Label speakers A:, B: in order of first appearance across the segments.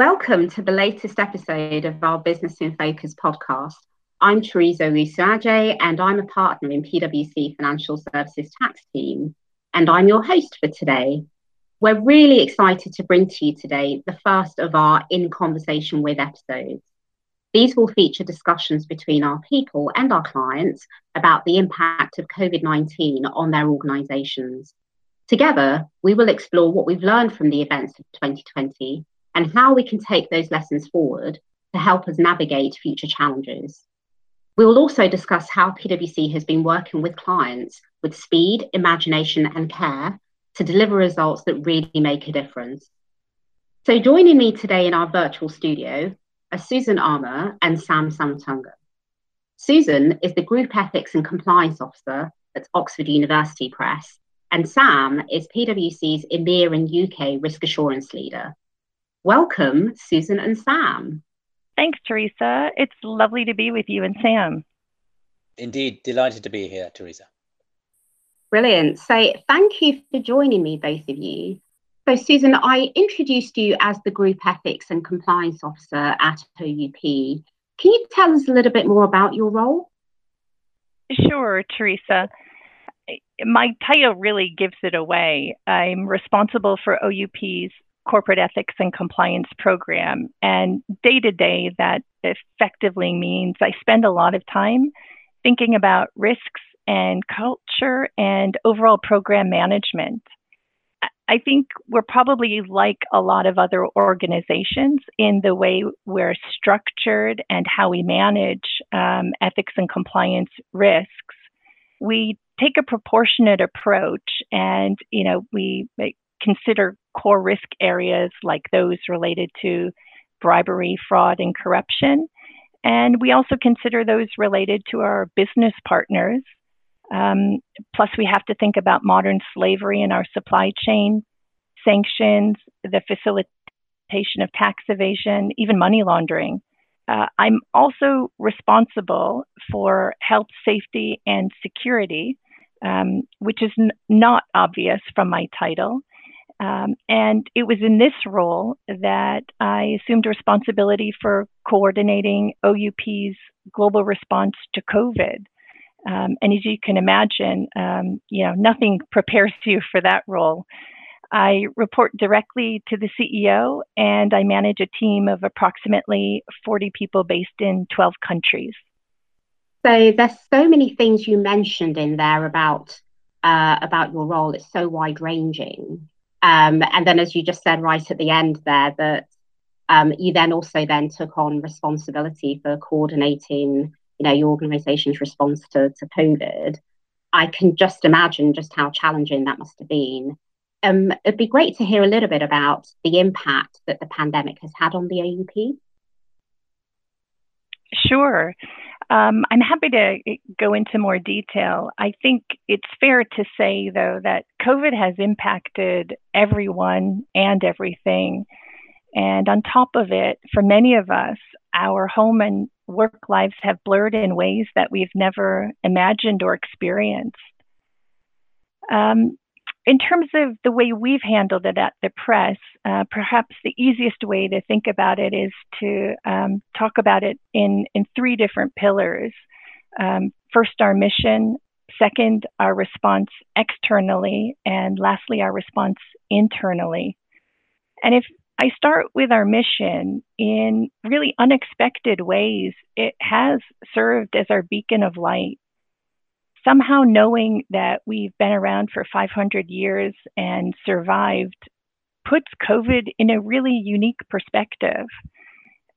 A: Welcome to the latest episode of our Business in Focus podcast. I'm Teresa Owusu-Adjei, and I'm a partner in PwC Financial Services Tax Team, and I'm your host for today. We're really excited to bring to you today the first of our In Conversation with episodes. These will feature discussions between our people and our clients about the impact of COVID 19 on their organisations. Together, we will explore what we've learned from the events of 2020 and how we can take those lessons forward to help us navigate future challenges. We will also discuss how PwC has been working with clients with speed, imagination, and care to deliver results that really make a difference. So, joining me today in our virtual studio are Susan Armour and Sam Samaratunga. Susan is the Group Ethics and Compliance Officer at Oxford University Press, and Sam is PwC's EMEA and UK Risk Assurance Leader. Welcome, Susan and Sam.
B: Thanks, Teresa. It's lovely to be with you and Sam.
C: Indeed, delighted to be here, Teresa.
A: Brilliant. So, thank you for joining me, both of you. So, Susan, I introduced you as the Group Ethics and Compliance Officer at OUP. Can you tell us a little bit more about your role?
B: Sure, Teresa. My title really gives it away. I'm responsible for OUP's corporate ethics and compliance program. And day to day, that effectively means I spend a lot of time thinking about risks and culture and overall program management. I think we're probably like a lot of other organizations in the way we're structured and how we manage um, ethics and compliance risks. We take a proportionate approach and you know we consider core risk areas like those related to bribery, fraud, and corruption. And we also consider those related to our business partners. Um, plus, we have to think about modern slavery in our supply chain, sanctions, the facilitation of tax evasion, even money laundering. Uh, I'm also responsible for health, safety, and security, um, which is n- not obvious from my title. Um, and it was in this role that I assumed responsibility for coordinating OUP's global response to COVID. Um, and as you can imagine, um, you know, nothing prepares you for that role. I report directly to the CEO and I manage a team of approximately 40 people based in 12 countries.
A: So there's so many things you mentioned in there about uh, about your role. It's so wide ranging. Um, and then, as you just said right at the end there, that um, you then also then took on responsibility for coordinating, you know, your organisation's response to, to COVID. I can just imagine just how challenging that must have been. Um, it'd be great to hear a little bit about the impact that the pandemic has had on the OUP.
B: Sure. Um, I'm happy to eh, go into more detail. I think it's fair to say, though, that COVID has impacted everyone and everything. And on top of it, for many of us, our home and work lives have blurred in ways that we've never imagined or experienced. Um, in terms of the way we've handled it at the press, uh, perhaps the easiest way to think about it is to um, talk about it in, in three different pillars. Um, first, our mission. Second, our response externally. And lastly, our response internally. And if I start with our mission in really unexpected ways, it has served as our beacon of light somehow knowing that we've been around for 500 years and survived puts COVID in a really unique perspective.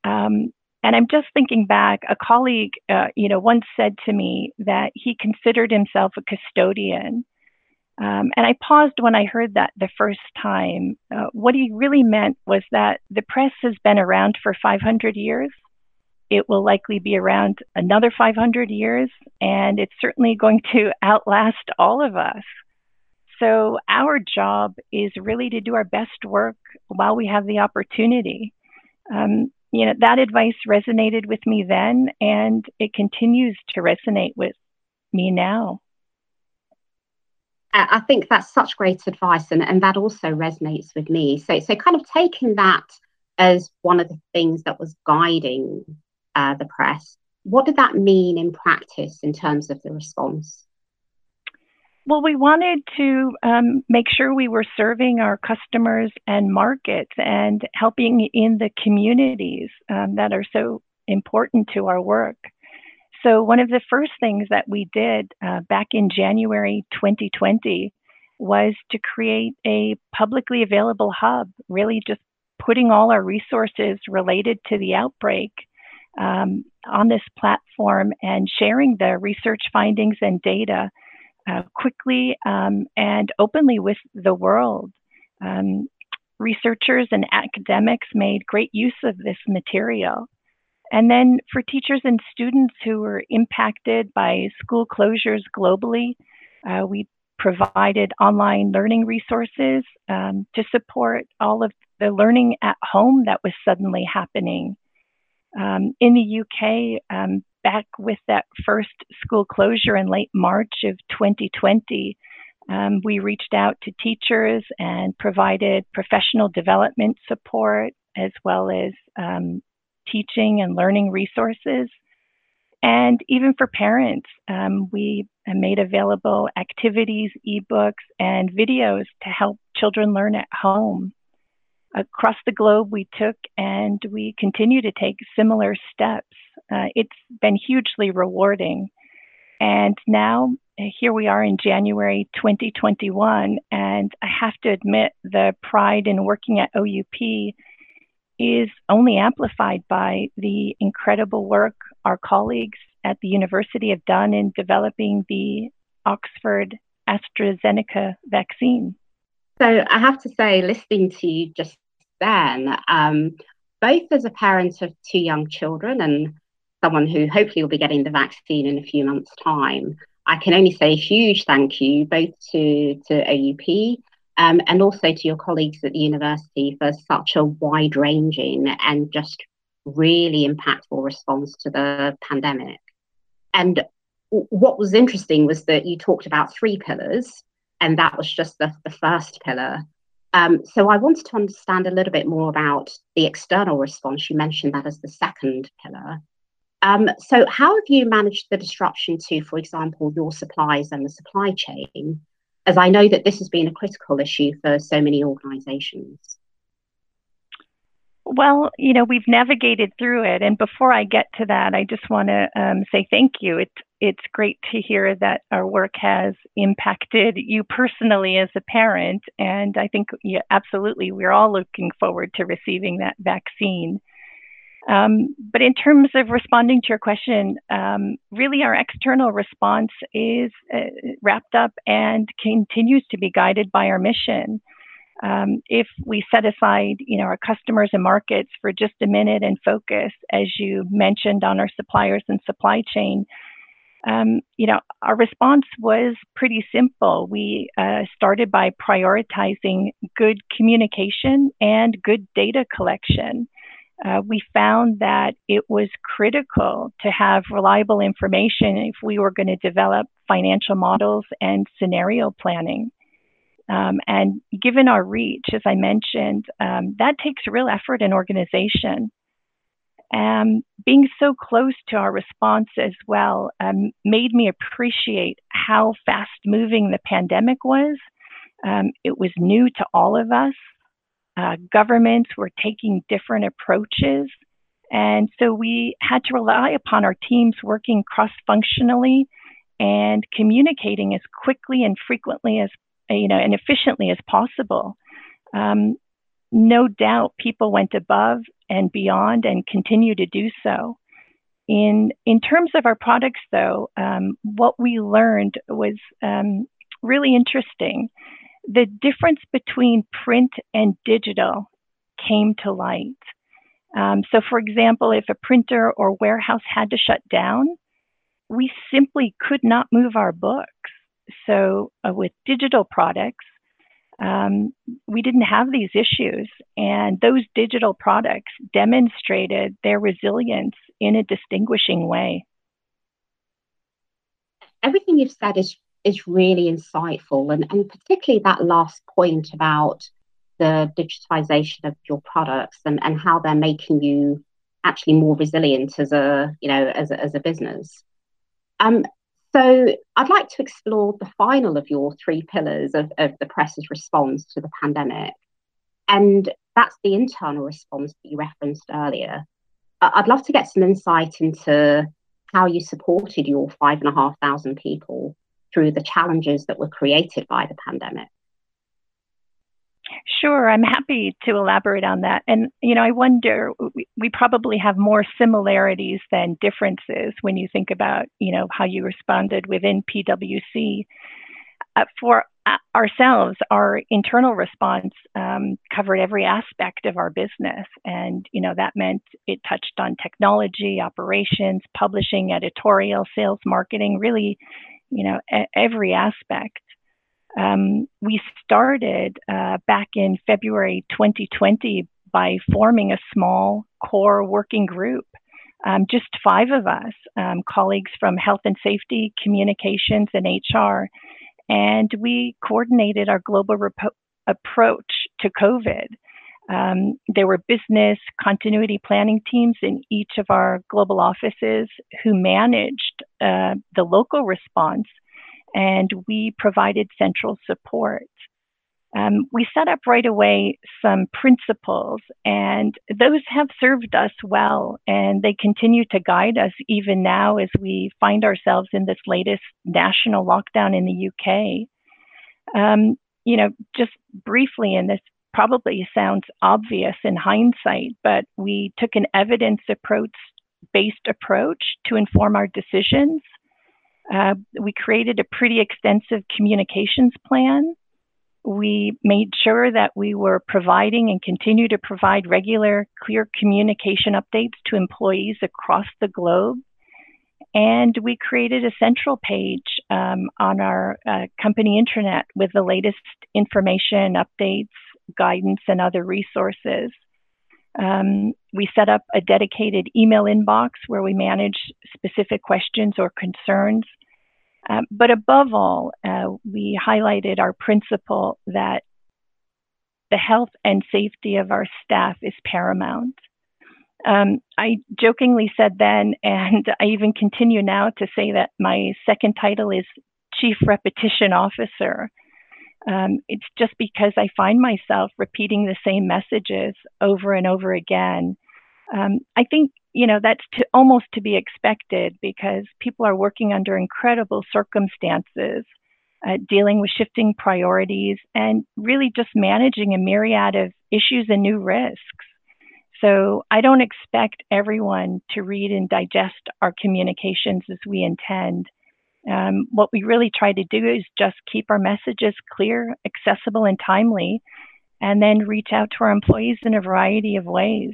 B: Um, and I'm just thinking back, a colleague, uh, you know, once said to me that he considered himself a custodian. Um, and I paused when I heard that the first time. Uh, what he really meant was that the press has been around for 500 years, it will likely be around another 500 years, and it's certainly going to outlast all of us. So, our job is really to do our best work while we have the opportunity. Um, you know, that advice resonated with me then, and it continues to resonate with me now.
A: I think that's such great advice, and, and that also resonates with me. So, so kind of taking that as one of the things that was guiding uh, the press. What did that mean in practice in terms of the response?
B: Well, we wanted to um, make sure we were serving our customers and markets and helping in the communities um, that are so important to our work. So, one of the first things that we did uh, back in January 2020 was to create a publicly available hub, really just putting all our resources related to the outbreak um, on this platform and sharing the research findings and data uh, quickly um, and openly with the world. Um, researchers and academics made great use of this material. And then for teachers and students who were impacted by school closures globally, uh, we provided online learning resources um, to support all of the learning at home that was suddenly happening. Um, in the UK, um, back with that first school closure in late March of 2020, um, we reached out to teachers and provided professional development support as well as um, teaching and learning resources. And even for parents, um, we made available activities, ebooks, and videos to help children learn at home. Across the globe, we took and we continue to take similar steps. Uh, it's been hugely rewarding. And now, here we are in January 2021, and I have to admit the pride in working at OUP is only amplified by the incredible work our colleagues at the university have done in developing the Oxford AstraZeneca vaccine.
A: So I have to say, listening to you just then, um, both as a parent of two young children and someone who hopefully will be getting the vaccine in a few months' time, I can only say a huge thank you both to, to OUP um, and also to your colleagues at the university for such a wide ranging and just really impactful response to the pandemic. And what was interesting was that you talked about three pillars, and that was just the, the first pillar. Um, so I wanted to understand a little bit more about the external response. You mentioned that as the second pillar. Um, so how have you managed the disruption to, for example, your supplies and the supply chain? As I know that this has been a critical issue for so many organizations.
B: Well, you know, we've navigated through it, and before I get to that, I just want to um, say thank you. It, it's great to hear that our work has impacted you personally as a parent, and I think yeah, absolutely, we're all looking forward to receiving that vaccine. Um, but in terms of responding to your question, um, really our external response is uh, wrapped up and continues to be guided by our mission um, if we set aside, you know, our customers and markets for just a minute and focus, as you mentioned, on our suppliers and supply chain, um, you know, our response was pretty simple. We uh, started by prioritizing good communication and good data collection. Uh, we found that it was critical to have reliable information if we were going to develop financial models and scenario planning. Um, and given our reach, as I mentioned, um, that takes real effort and organization. Um, being so close to our response as well um, made me appreciate how fast moving the pandemic was. Um, it was new to all of us. Uh, governments were taking different approaches. And so we had to rely upon our teams working cross functionally and communicating as quickly and frequently as you know, and efficiently as possible. Um, no doubt people went above and beyond and continue to do so. In, in terms of our products, though, um, what we learned was um, really interesting. The difference between print and digital came to light. Um, so, for example, if a printer or warehouse had to shut down, we simply could not move our books. So uh, with digital products, um, we didn't have these issues, and those digital products demonstrated their resilience in a distinguishing way.
A: Everything you've said is is really insightful, and, and particularly that last point about the digitization of your products and, and how they're making you actually more resilient as a you know as a, as a business. Um, so I'd like to explore the final of your three pillars of, of the press's response to the pandemic. And that's the internal response that you referenced earlier. I'd love to get some insight into how you supported your five and a half thousand people through the challenges that were created by the pandemic.
B: Sure, I'm happy to elaborate on that. And, you know, I wonder, we, we, probably have more similarities than differences when you think about, you know, how you responded within PwC. Uh, for uh, ourselves, our internal response um, covered every aspect of our business. And, you know, that meant it touched on technology, operations, publishing, editorial, sales, marketing, really, you know, every aspect. Um, we started uh, back in February 2020 by forming a small core working group. Um, just five of us, um, colleagues from health and safety, communications, and HR. And we coordinated our global approach to COVID. Um, there were business continuity planning teams in each of our global offices who managed uh, the local response and we provided central support. Um, we set up right away some principles, and those have served us well, and they continue to guide us even now as we find ourselves in this latest national lockdown in the UK. Um, you know, just briefly, and this probably sounds obvious in hindsight, but we took an evidence approach based approach to inform our decisions. Uh, we created a pretty extensive communications plan. We made sure that we were providing and continue to provide regular, clear communication updates to employees across the globe. And we created a central page um, on our uh, company intranet with the latest information, updates, guidance, and other resources. Um, we set up a dedicated email inbox where we manage specific questions or concerns. Uh, but above all, uh, we highlighted our principle that the health and safety of our staff is paramount. Um, I jokingly said then, and I even continue now to say that my second title is Chief Repetition Officer. Um, it's just because I find myself repeating the same messages over and over again. Um, I think you know that's to, almost to be expected because people are working under incredible circumstances, uh, dealing with shifting priorities, and really just managing a myriad of issues and new risks. So I don't expect everyone to read and digest our communications as we intend. Um, what we really try to do is just keep our messages clear, accessible, and timely, and then reach out to our employees in a variety of ways.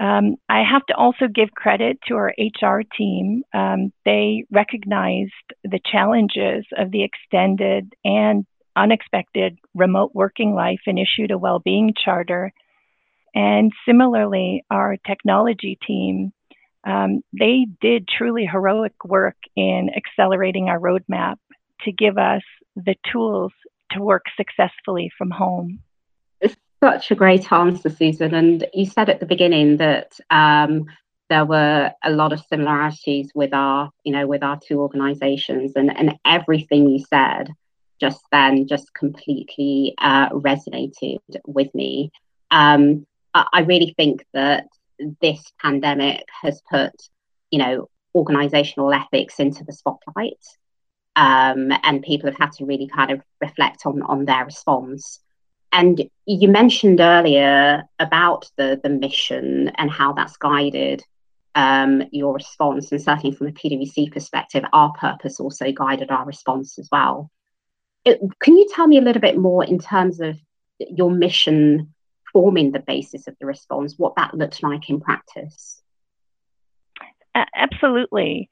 B: Um, I have to also give credit to our HR team. Um, they recognized the challenges of the extended and unexpected remote working life and issued a well-being charter. And similarly, our technology team um, they did truly heroic work in accelerating our roadmap to give us the tools to work successfully from home.
A: It's such a great answer, Susan. And you said at the beginning that um, there were a lot of similarities with our, you know, with our two organisations, and and everything you said just then just completely uh, resonated with me. Um, I, I really think that this pandemic has put, you know, organizational ethics into the spotlight. Um, and people have had to really kind of reflect on, on their response. And you mentioned earlier about the, the mission and how that's guided um, your response. And certainly from a PwC perspective, our purpose also guided our response as well. It, can you tell me a little bit more in terms of your mission forming the basis of the response, what that looked like in practice.
B: Absolutely.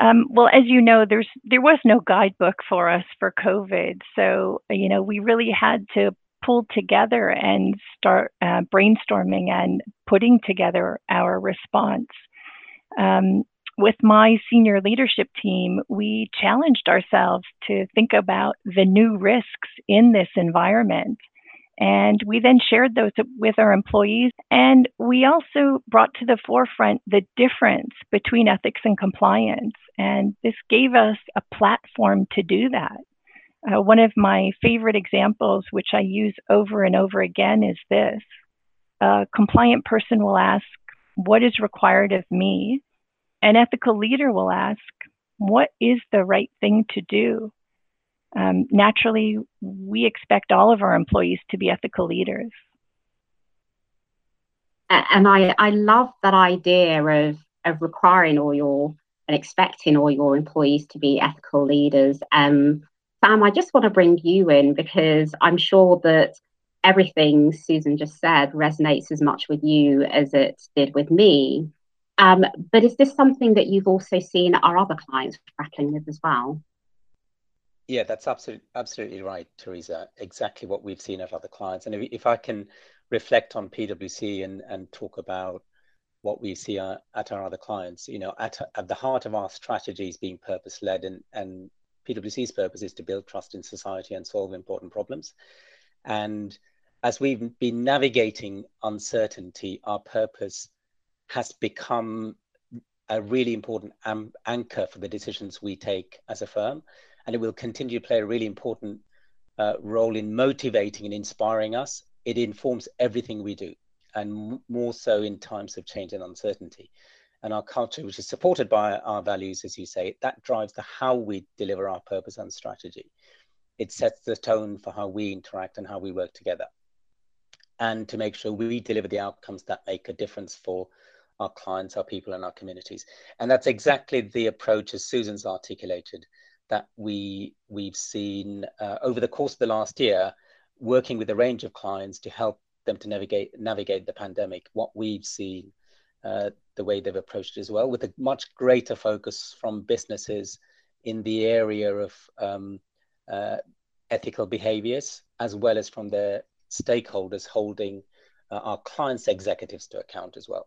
B: Um, well, as you know, there's there was no guidebook for us for COVID, so you know we really had to pull together and start uh, brainstorming and putting together our response. Um, with my senior leadership team, we challenged ourselves to think about the new risks in this environment And we then shared those with our employees. And we also brought to the forefront the difference between ethics and compliance. And this gave us a platform to do that. Uh, one of my favorite examples, which I use over and over again, is this a compliant person will ask, What is required of me? An ethical leader will ask, What is the right thing to do? Um, naturally, we expect all of our employees to be ethical leaders.
A: And I, I love that idea of, of requiring all your and expecting all your employees to be ethical leaders. Um, Sam, I just want to bring you in because I'm sure that everything Susan just said resonates as much with you as it did with me. Um, but is this something that you've also seen our other clients grappling with as well?
C: Yeah, that's absolutely absolutely right, Teresa. Exactly what we've seen at other clients. And if, I can reflect on PwC and, talk about what we see uh, at our other clients, you know, at, the heart of our strategy is being purpose led and, PwC's purpose is to build trust in society and solve important problems. And as we've been navigating uncertainty, our purpose has become a really important anchor for the decisions we take as a firm and it will continue to play a really important uh, role in motivating and inspiring us. It informs everything we do, and more so in times of change and uncertainty. And our culture, which is supported by our values, as you say, that drives the how we deliver our purpose and strategy. It sets the tone for how we interact and how we work together. And to make sure we deliver the outcomes that make a difference for our clients, our people, and our communities. And that's exactly the approach, as Susan's articulated, that we we've seen uh, over the course of the last year, working with a range of clients to help them to navigate navigate the pandemic. What we've seen, uh, the way they've approached it as well, with a much greater focus from businesses in the area of um, uh, ethical behaviors, as well as from the stakeholders holding uh, our clients' executives to account as well.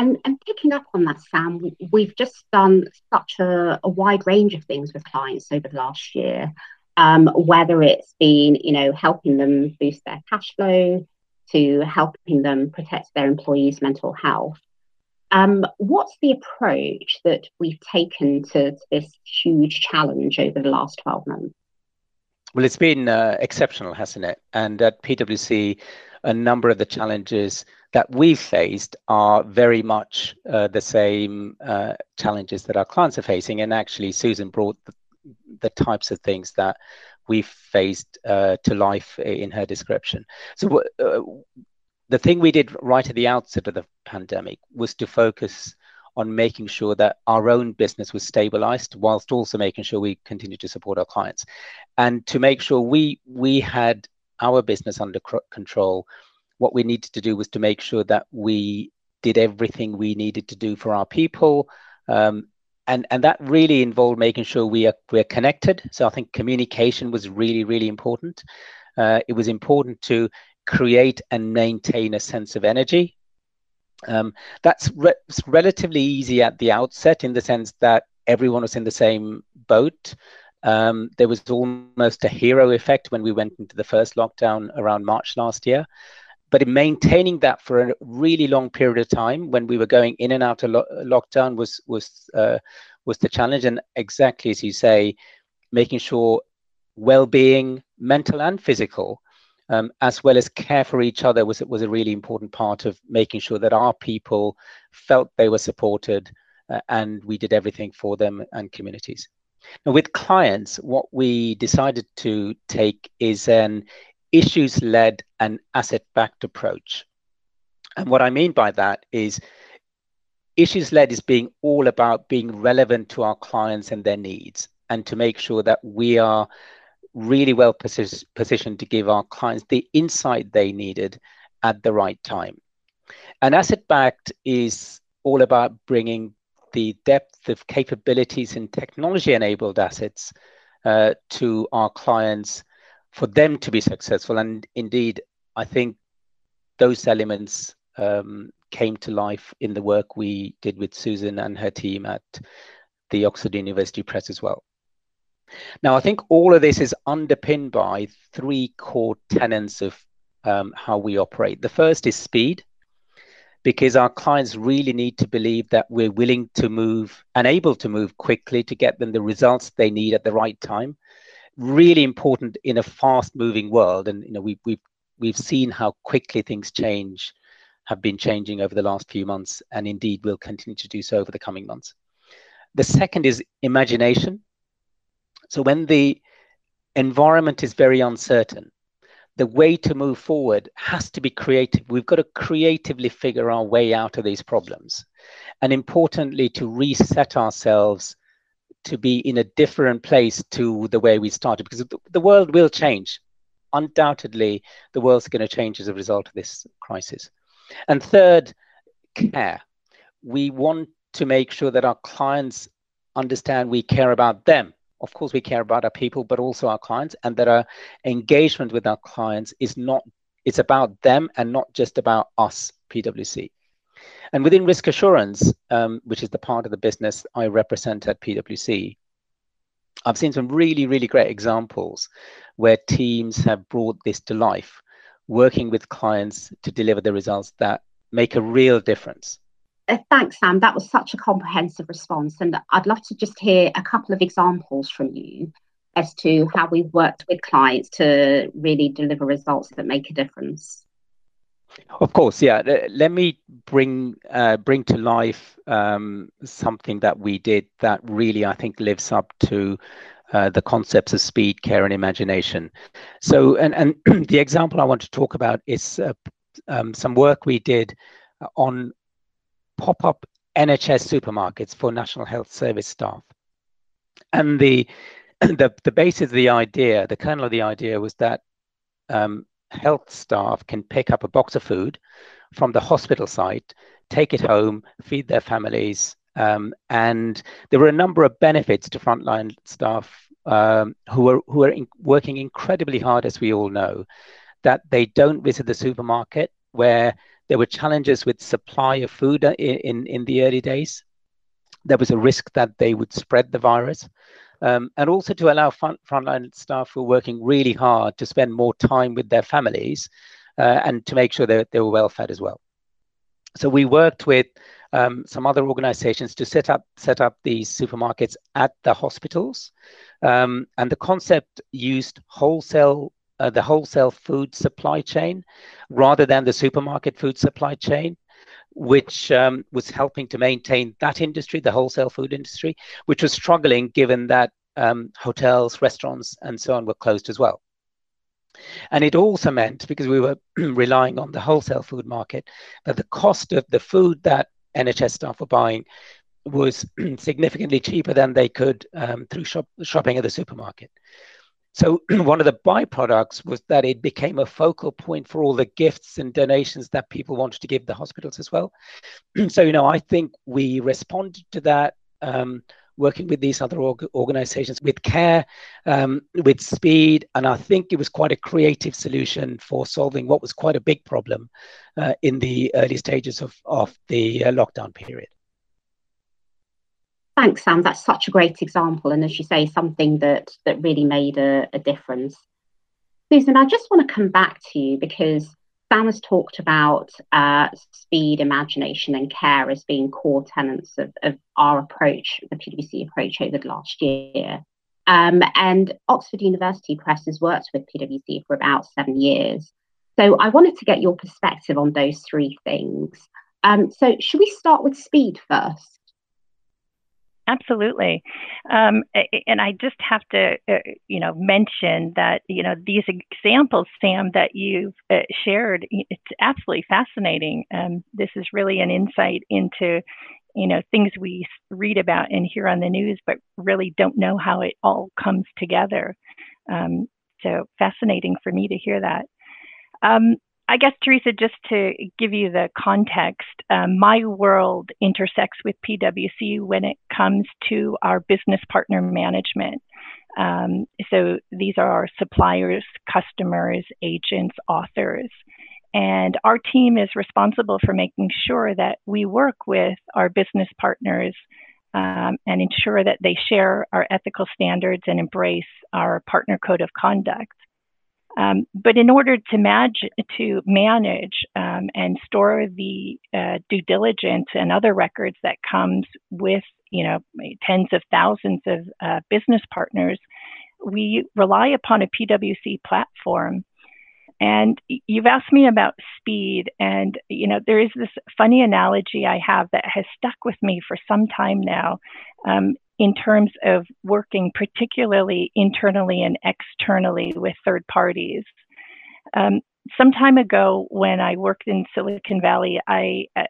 A: And, and picking up on that, Sam, we've just done such a, a wide range of things with clients over the last year. Um, whether it's been, you know, helping them boost their cash flow, to helping them protect their employees' mental health. Um, what's the approach that we've taken to, to, this huge challenge over the last 12 months?
C: Well, it's been uh, exceptional, hasn't it? And at PwC, a number of the challenges that we've faced are very much uh, the same uh, challenges that our clients are facing. And actually, Susan brought the, the types of things that we've faced uh, to life in her description. So, uh, the thing we did right at the outset of the pandemic was to focus on making sure that our own business was stabilized whilst also making sure we continued to support our clients and to make sure we we had our business under control what we needed to do was to make sure that we did everything we needed to do for our people. Um, and, and that really involved making sure we are we're connected. So I think communication was really, really important. Uh, it was important to create and maintain a sense of energy. Um, that's re- relatively easy at the outset in the sense that everyone was in the same boat. Um, there was almost a hero effect when we went into the first lockdown around March last year but in maintaining that for a really long period of time when we were going in and out of lo- lockdown was was uh, was the challenge and exactly as you say making sure well-being mental and physical um, as well as care for each other was was a really important part of making sure that our people felt they were supported uh, and we did everything for them and communities now with clients what we decided to take is an issues led and asset backed approach. And what I mean by that is issues led is being all about being relevant to our clients and their needs and to make sure that we are really well posi- positioned to give our clients the insight they needed at the right time. And asset backed is all about bringing the depth of capabilities and technology enabled assets uh, to our clients for them to be successful. And indeed, I think those elements um, came to life in the work we did with Susan and her team at the Oxford University Press as well. Now, I think all of this is underpinned by three core tenets of um, how we operate. The first is speed, because our clients really need to believe that we're willing to move and able to move quickly to get them the results they need at the right time. Really important in a fast-moving world, and you know we, we've we've seen how quickly things change, have been changing over the last few months, and indeed will continue to do so over the coming months. The second is imagination. So when the environment is very uncertain, the way to move forward has to be creative. We've got to creatively figure our way out of these problems. And importantly, to reset ourselves to be in a different place to the way we started, because the world will change. Undoubtedly, the world's going to change as a result of this crisis. And third, care. We want to make sure that our clients understand we care about them of course we care about our people but also our clients and that our engagement with our clients is not it's about them and not just about us pwc and within risk assurance um, which is the part of the business i represent at pwc i've seen some really really great examples where teams have brought this to life working with clients to deliver the results that make a real difference
A: thanks, Sam. That was such a comprehensive response. And I'd love to just hear a couple of examples from you as to how we've worked with clients to really deliver results that make a difference.
C: Of course, yeah. Let me bring uh, bring to life um, something that we did that really I think lives up to uh, the concepts of speed, care, and imagination. So, and and the example I want to talk about is uh, um, some work we did on pop-up NHS supermarkets for National Health Service staff. And the the, the basis of the idea, the kernel of the idea was that um, health staff can pick up a box of food from the hospital site, take it home, feed their families, um, and there were a number of benefits to frontline staff um, who are who are in, working incredibly hard, as we all know, that they don't visit the supermarket where there were challenges with supply of food uh, in, in, in the early days. There was a risk that they would spread the virus. Um, and also to allow front, frontline staff who were working really hard to spend more time with their families uh, and to make sure that they were well fed as well. So we worked with um, some other organizations to set up set up these supermarkets at the hospitals, um, and the concept used wholesale uh, the wholesale food supply chain rather than the supermarket food supply chain, which um, was helping to maintain that industry, the wholesale food industry, which was struggling given that um, hotels, restaurants, and so on were closed as well. And it also meant, because we were relying on the wholesale food market, that the cost of the food that NHS staff were buying was significantly cheaper than they could um, through shop, shopping at the supermarket. So one of the byproducts was that it became a focal point for all the gifts and donations that people wanted to give the hospitals as well. so you know, I think we responded to that. Um, working with these other org- organizations with care, um, with speed. And I think it was quite a creative solution for solving what was quite a big problem uh, in the early stages of, of the uh, lockdown period.
A: Thanks, Sam. That's such a great example, and as you say, something that that really made a, a difference. Susan, I just want to come back to you because Sam has talked about uh, speed, imagination, and care as being core tenets of, of our approach, the PwC approach over the last year. Um, and Oxford University Press has worked with PwC for about seven years. So I wanted to get your perspective on those three things. Um, so should we start with speed first?
B: Absolutely. Um, and I just have to, uh, you know, mention that, you know, these examples, Sam, that you've uh, shared, it's absolutely fascinating. Um, this is really an insight into, you know, things we read about and hear on the news, but really don't know how it all comes together. Um, so fascinating for me to hear that. I guess, Teresa, just to give you the context, um, my world intersects with PwC when it comes to our business partner management. Um, so these are our suppliers, customers, agents, authors. And our team is responsible for making sure that we work with our business partners um, and ensure that they share our ethical standards and embrace our partner code of conduct. Um, but in order to, manage, to manage um, and store the uh, due diligence and other records that comes with, you know, tens of thousands of uh, business partners, we rely upon a PwC platform. And you've asked me about speed, and you know there is this funny analogy I have that has stuck with me for some time now. Um, in terms of working particularly internally and externally with third parties. Um, some time ago, when I worked in Silicon Valley, I uh,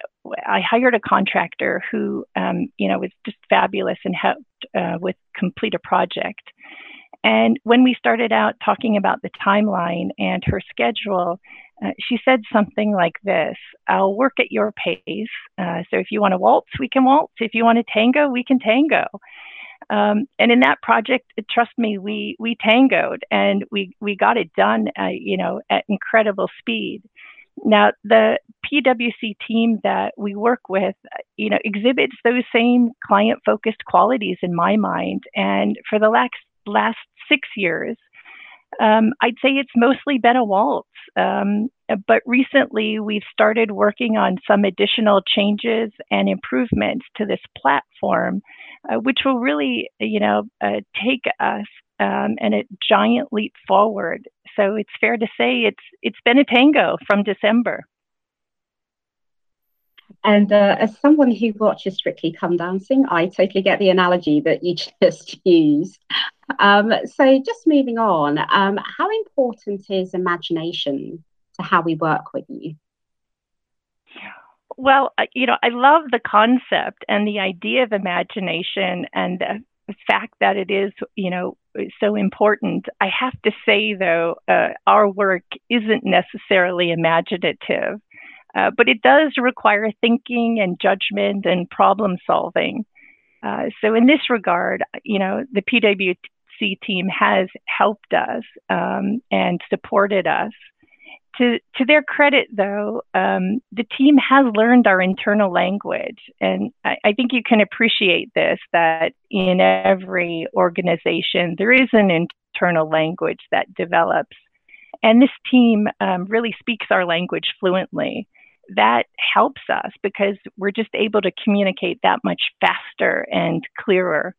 B: I hired a contractor who um, you know was just fabulous and helped uh, with complete a project. And when we started out talking about the timeline and her schedule, uh, she said something like this I'll work at your pace. Uh, so if you want to waltz, we can waltz. If you want to tango, we can tango. Um, and in that project, trust me, we we tangoed and we we got it done, uh, you know, at incredible speed. Now, the PwC team that we work with, you know, exhibits those same client-focused qualities in my mind. And for the last last six years, um, I'd say it's mostly been a waltz. Um, but recently, we've started working on some additional changes and improvements to this platform, uh, which will really, you know, uh, take us um, and a giant leap forward. So it's fair to say it's it's been a tango from December.
A: And uh, as someone who watches Strictly Come Dancing, I totally get the analogy that you just used. Um, so, just moving on, um, how important is imagination to how we work with you?
B: Well, uh, you know, I love the concept and the idea of imagination and the fact that it is, you know, so important. I have to say, though, uh, our work isn't necessarily imaginative. Uh, but it does require thinking and judgment and problem solving. Uh, so in this regard, you know, the PwC team has helped us um, and supported us. To, to their credit, though, um, the team has learned our internal language. And I, I, think you can appreciate this that in every organization, there is an internal language that develops. And this team um, really speaks our language fluently that helps us because we're just able to communicate that much faster and clearer.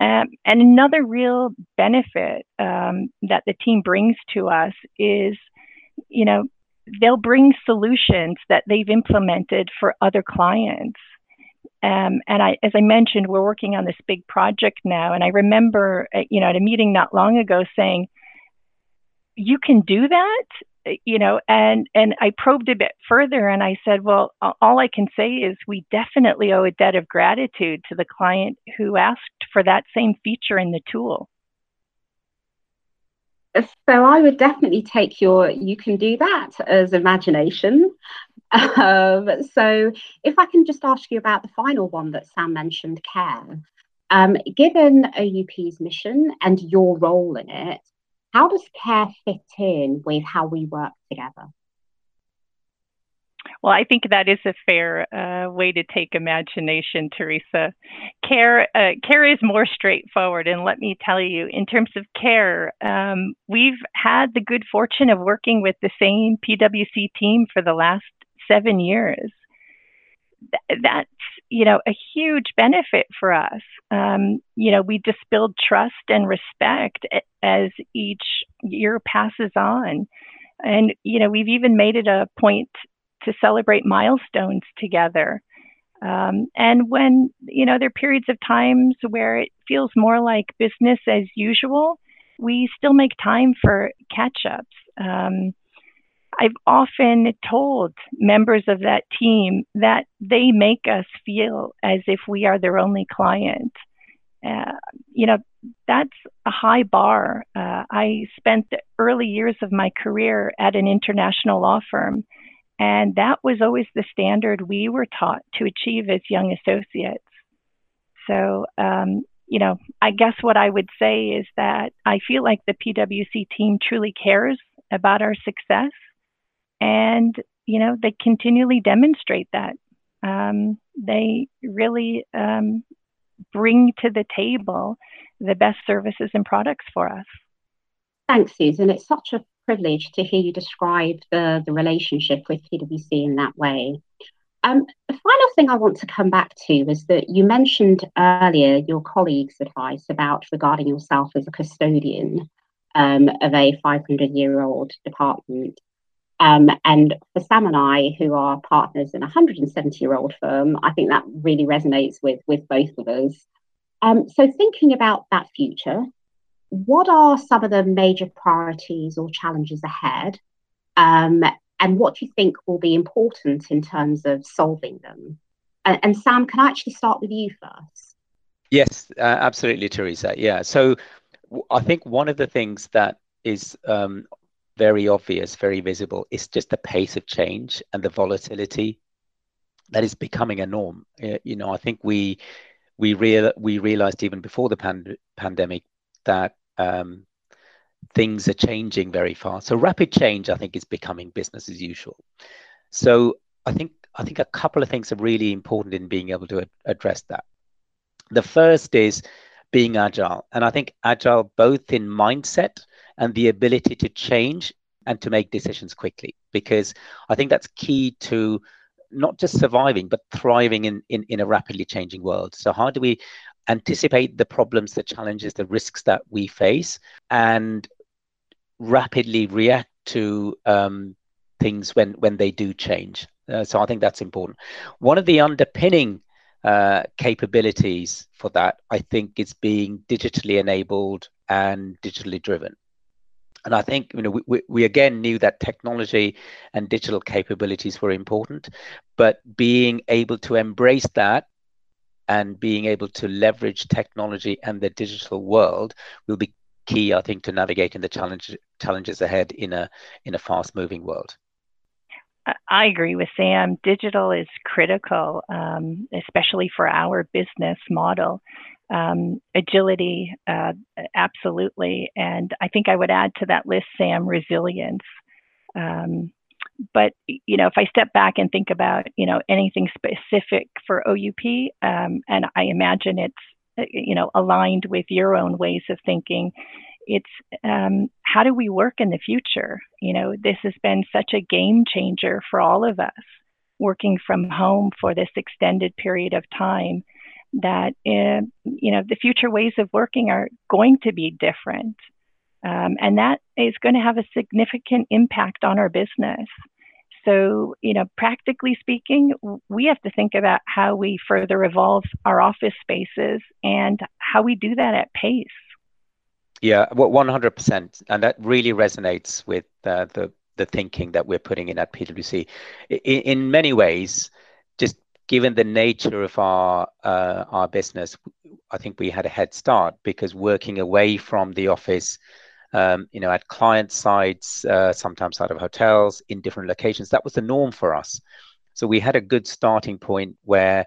B: Um, and another real benefit um, that the team brings to us is, you know, they'll bring solutions that they've implemented for other clients. Um, and I, as I mentioned, we're working on this big project now. And I remember, uh, you know, at a meeting not long ago saying, you can do that you know and and i probed a bit further and i said well all i can say is we definitely owe a debt of gratitude to the client who asked for that same feature in the tool.
A: So i would definitely take your you can do that as imagination. Um, so if i can just ask you about the final one that sam mentioned care. Um, given oup's mission and your role in it how does care fit in with how we work together?
B: Well, I think that is a fair uh, way to take imagination, Teresa. Care, uh, care is more straightforward, and let me tell you, in terms of care, um, we've had the good fortune of working with the same PwC team for the last seven years. Th- that's you know a huge benefit for us. Um, you know, we just build trust and respect as each year passes on. And, you know, we've even made it a point to celebrate milestones together. Um, and when, you know, there are periods of times where it feels more like business as usual, we still make time for catch ups. Um, I've often told members of that team that they make us feel as if we are their only client. Uh, you know, that's a high bar. Uh, I spent the early years of my career at an international law firm, and that was always the standard we were taught to achieve as young associates. So, um, you know, I guess what I would say is that I feel like the PwC team truly cares about our success, and you know, they continually demonstrate that. Um, they really um, bring to the table the best services and products for us.
A: Thanks, Susan. It's such a privilege to hear you describe the, the relationship with PwC in that way. Um, the final thing I want to come back to is that you mentioned earlier your colleagues' advice about regarding yourself as a custodian um, of a 500 year old department. Um, and for Sam and I, who are partners in a 170 year old firm, I think that really resonates with, with both of us. Um, so, thinking about that future, what are some of the major priorities or challenges ahead? Um, and what do you think will be important in terms of solving them? And, and Sam, can I actually start with you first?
C: Yes, uh, absolutely, Teresa. Yeah. So I think one of the things that is um, very obvious, very visible, It's just the pace of change and the volatility that is becoming a norm. Uh, you know, I think we we real we realized even before the pand- pandemic that um, things are changing very fast. So rapid change, I think, is becoming business as usual. So I think I think a couple of things are really important in being able to address that. The first is being agile, and I think agile both in mindset and the ability to change and to make decisions quickly, because I think that's key to not just surviving but thriving in, in, in a rapidly changing world. So how do we anticipate the problems, the challenges, the risks that we face, and rapidly react to um, things when when they do change. Uh, so I think that's important. One of the underpinning uh, capabilities for that, I think, is being digitally enabled and digitally driven. And I think you know we, we, we again knew that technology and digital capabilities were important, but being able to embrace that and being able to leverage technology and the digital world will be key, I think, to navigating the challenge, challenges ahead in a in a fast moving world.
B: I agree with Sam. Digital is critical, um, especially for our business model. Um, agility, uh, absolutely. And I think I would add to that list, Sam, resilience. Um, but you know, if I step back and think about you know anything specific for OUP, um, and I imagine it's uh, you know aligned with your own ways of thinking, it's um, how do we work in the future? You know, this has been such a game changer for all of us working from home for this extended period of time that uh, you know the future ways of working are going to be different um, and that is going to have a significant impact on our business. So, you know, practically speaking, we have to think about how we further evolve our office spaces and how we do that at pace.
C: Yeah, well, 100%. And that really resonates with uh, the, thinking that we're putting in at PwC. In, many ways, just given the nature of our uh, our business, I think we had a head start because working away from the office um, you know, at client sites, uh, sometimes out of hotels in different locations. That was the norm for us. So we had a good starting point where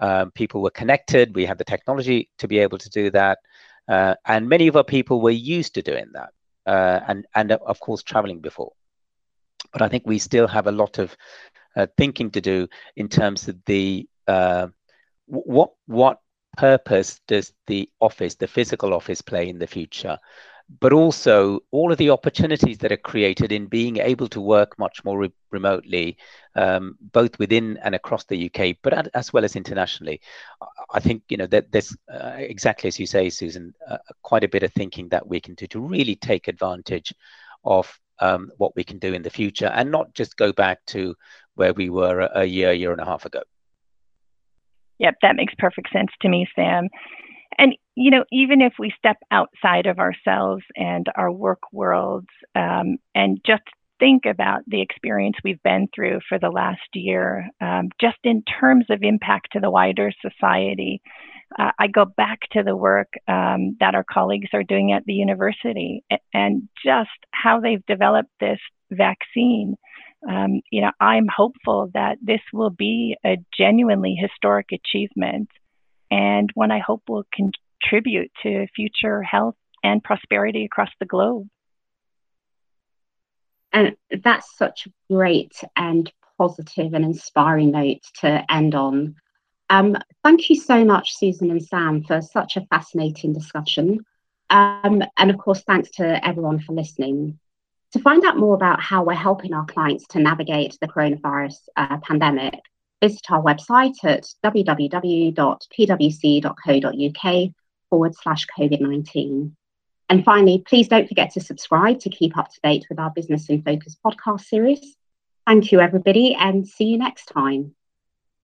C: um, people were connected. We had the technology to be able to do that, uh, and many of our people were used to doing that, uh, and and of course traveling before. But I think we still have a lot of uh, thinking to do in terms of the uh, what what purpose does the office, the physical office, play in the future? But also all of the opportunities that are created in being able to work much more re- remotely, um, both within and across the UK, but as well as internationally. I think you know that there's uh, exactly as you say, Susan, uh, quite a bit of thinking that we can do to really take advantage of um, what we can do in the future, and not just go back to where we were a, a year, year and a half ago.
B: Yep, that makes perfect sense to me, Sam. And, you know, even if we step outside of ourselves and our work worlds um, and just think about the experience we've been through for the last year, um, just in terms of impact to the wider society, uh, I go back to the work um, that our colleagues are doing at the university and just how they've developed this vaccine. Um, you know, I'm hopeful that this will be a genuinely historic achievement and one I hope will contribute to future health and prosperity across the globe.
A: And that's such a great and positive and inspiring note to end on. Um, thank you so much, Susan and Sam, for such a fascinating discussion. Um, and of course, thanks to everyone for listening. To find out more about how we're helping our clients to navigate the coronavirus uh, pandemic, visit our website at www.pwc.co.uk forward slash COVID 19. And finally, please don't forget to subscribe to keep up to date with our Business in Focus podcast series. Thank you, everybody, and see you next time.